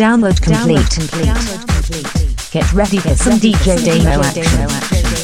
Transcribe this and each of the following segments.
Download complete. Complete. Get ready for some DJ Damo action.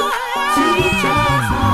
啊！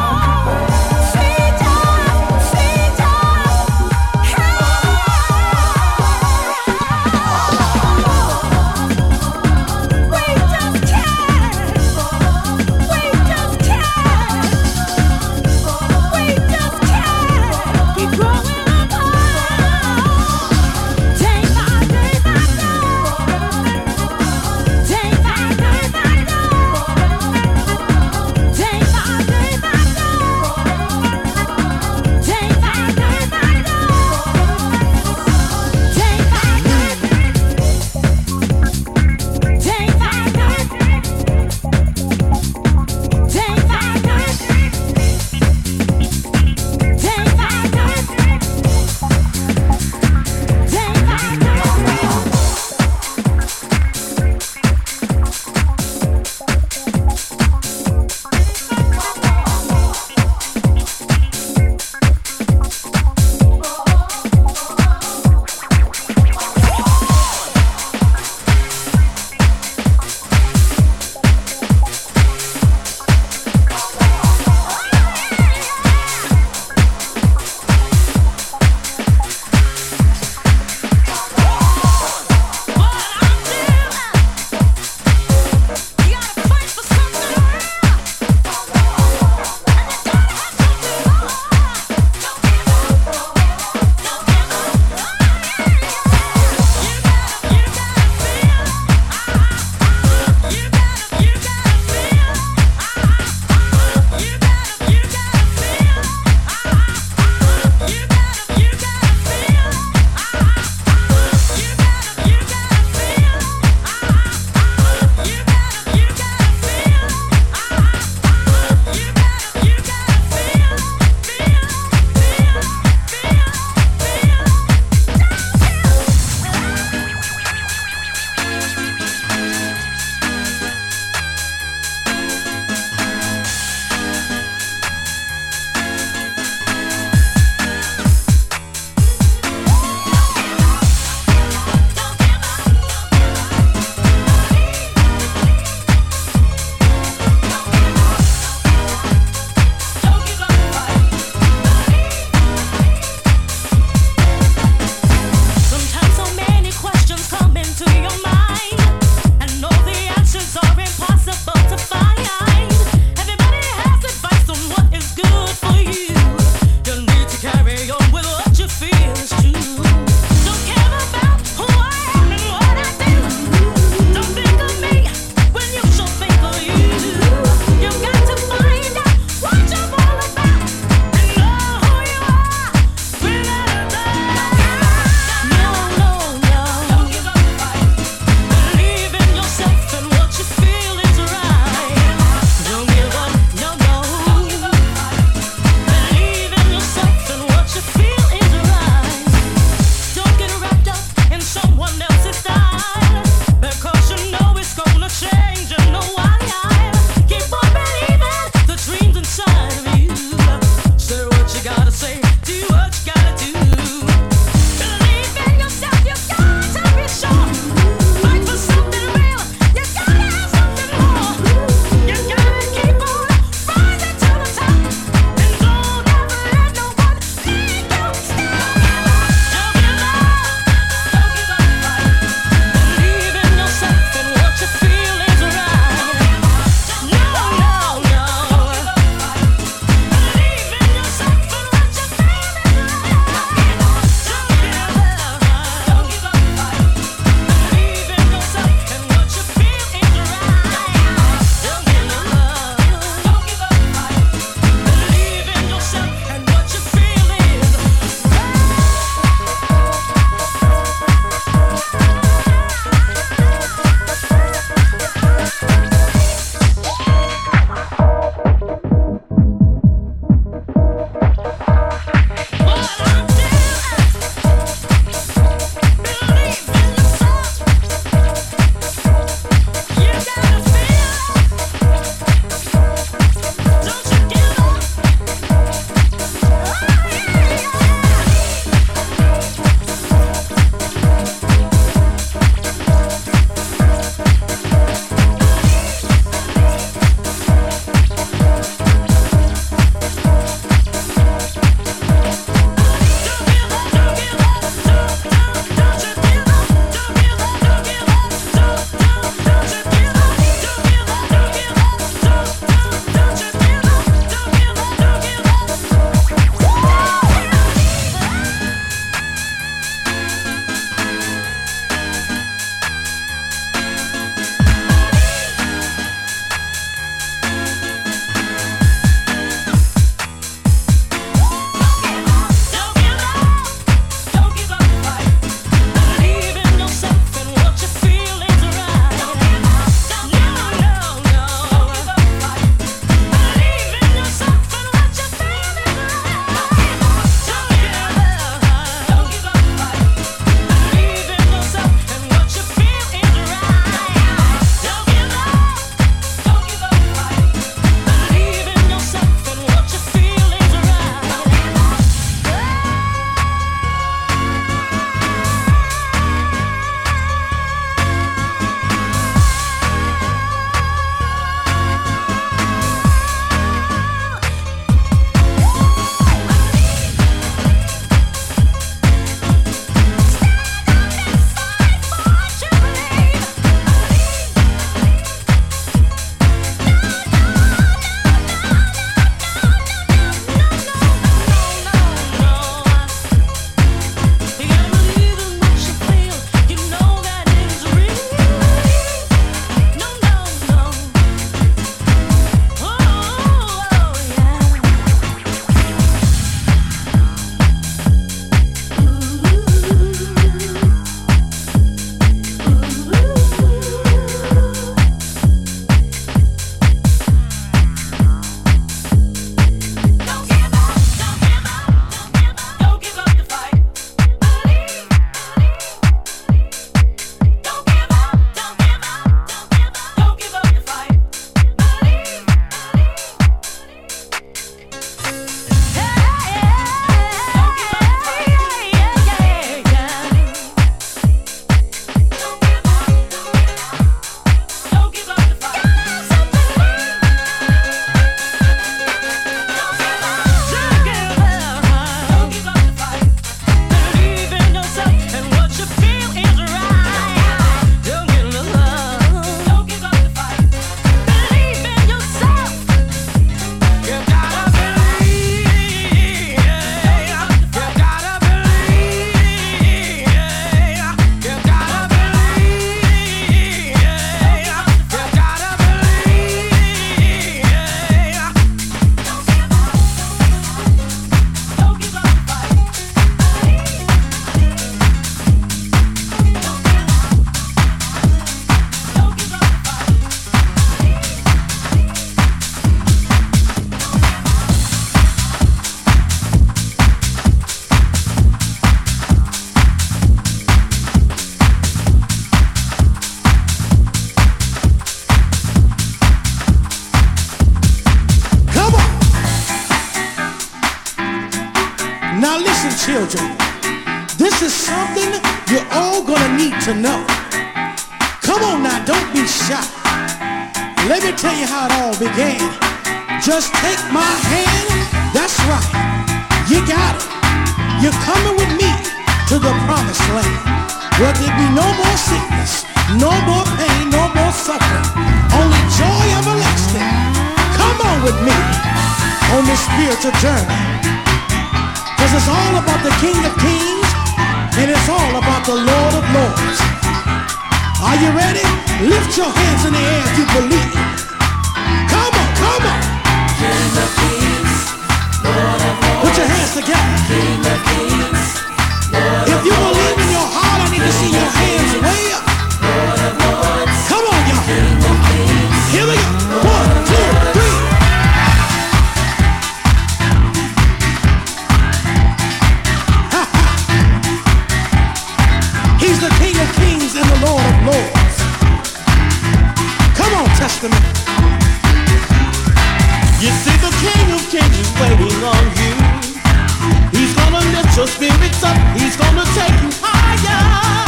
your spirits up. He's gonna take you higher.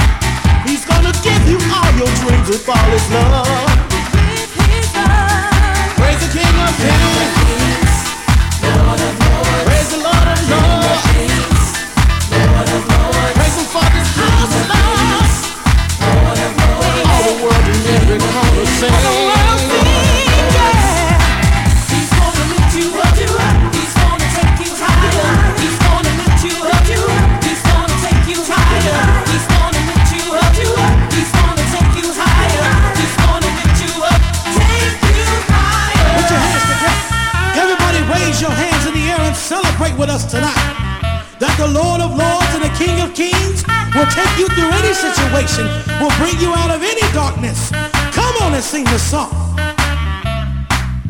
He's gonna give you all your dreams with all his love. Praise the King of Kings. Lord of Lords. The of Lord of Lords. Him for house of Lord of Lords. All the world every corner. with us tonight. That the Lord of Lords and the King of Kings will take you through any situation, will bring you out of any darkness. Come on and sing the song.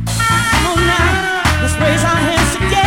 Come on now, let's raise our hands together.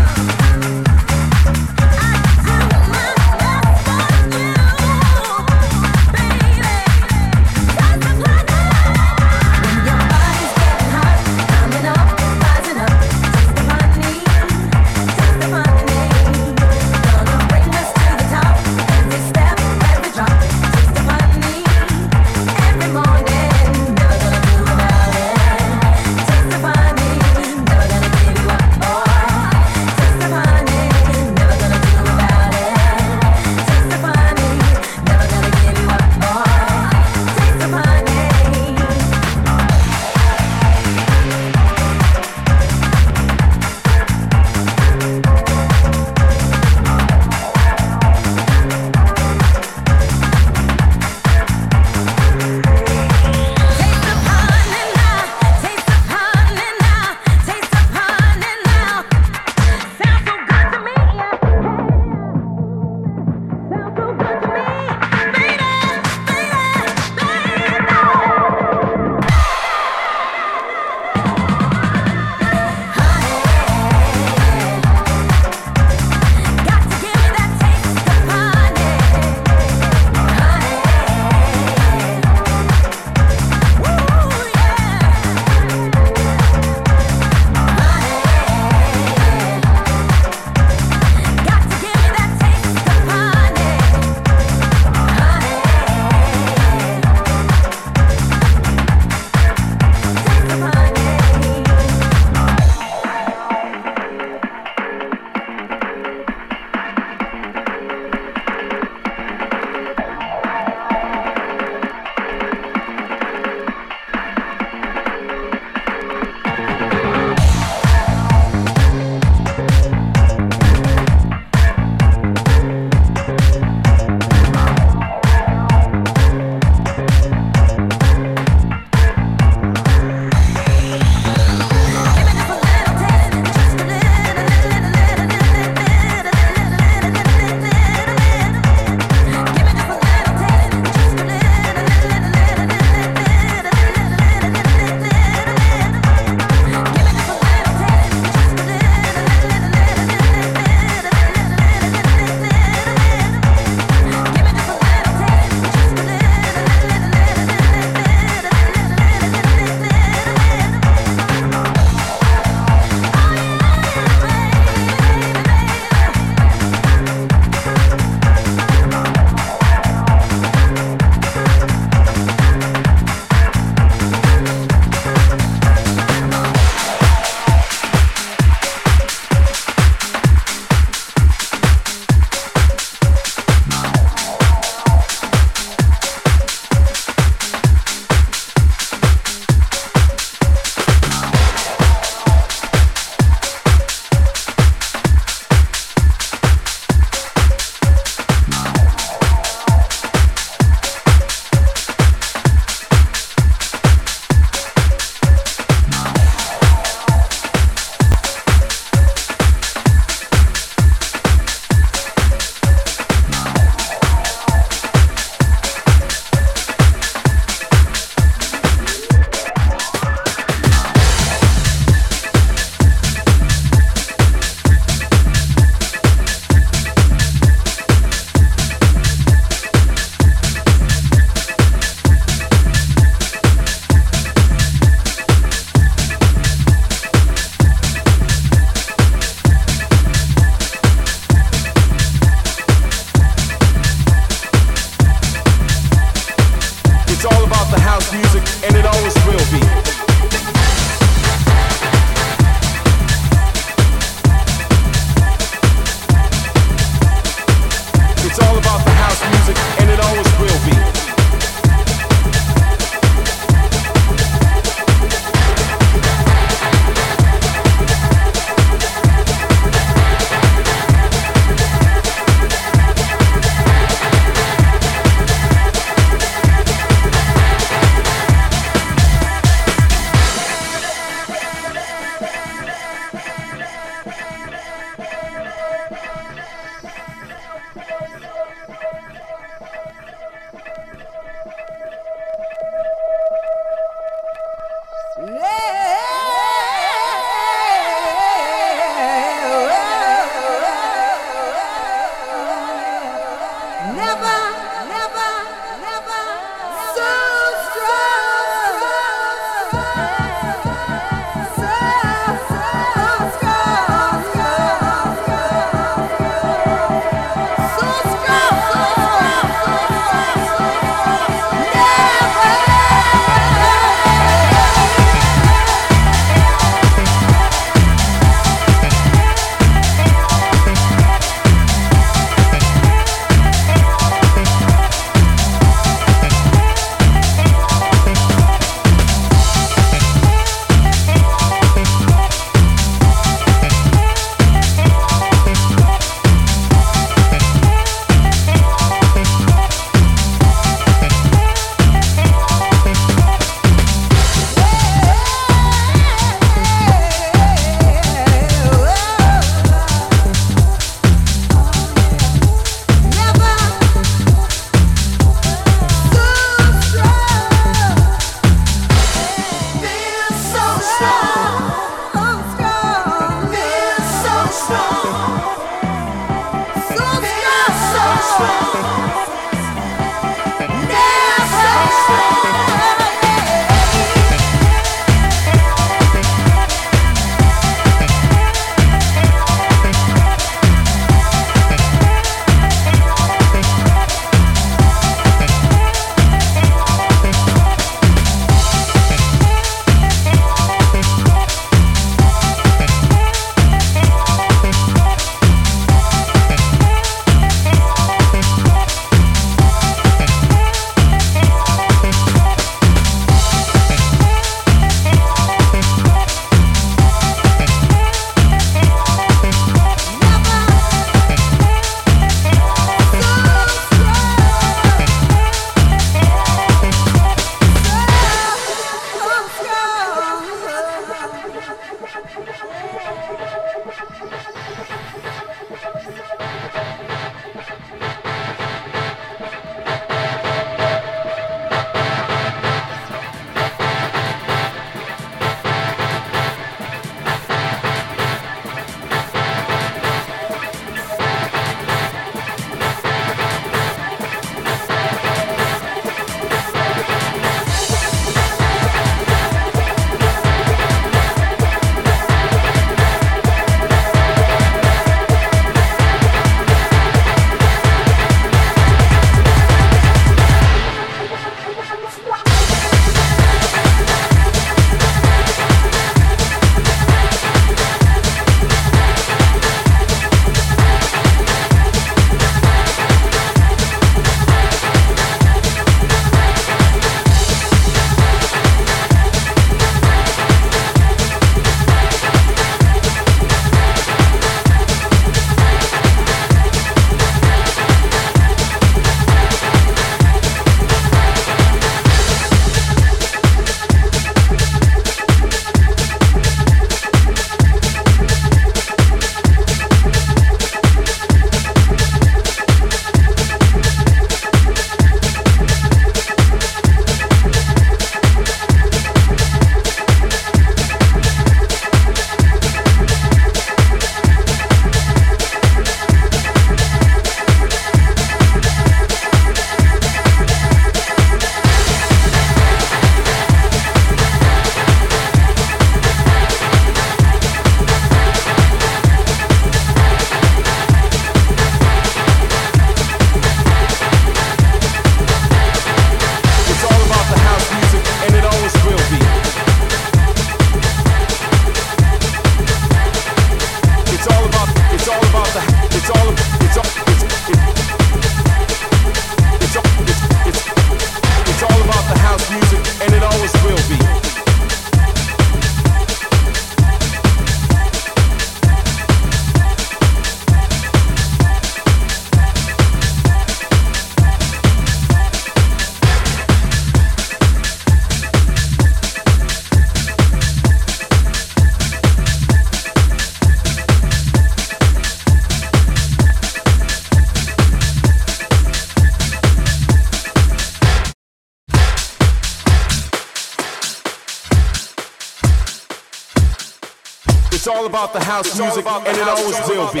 House music, and it always will be.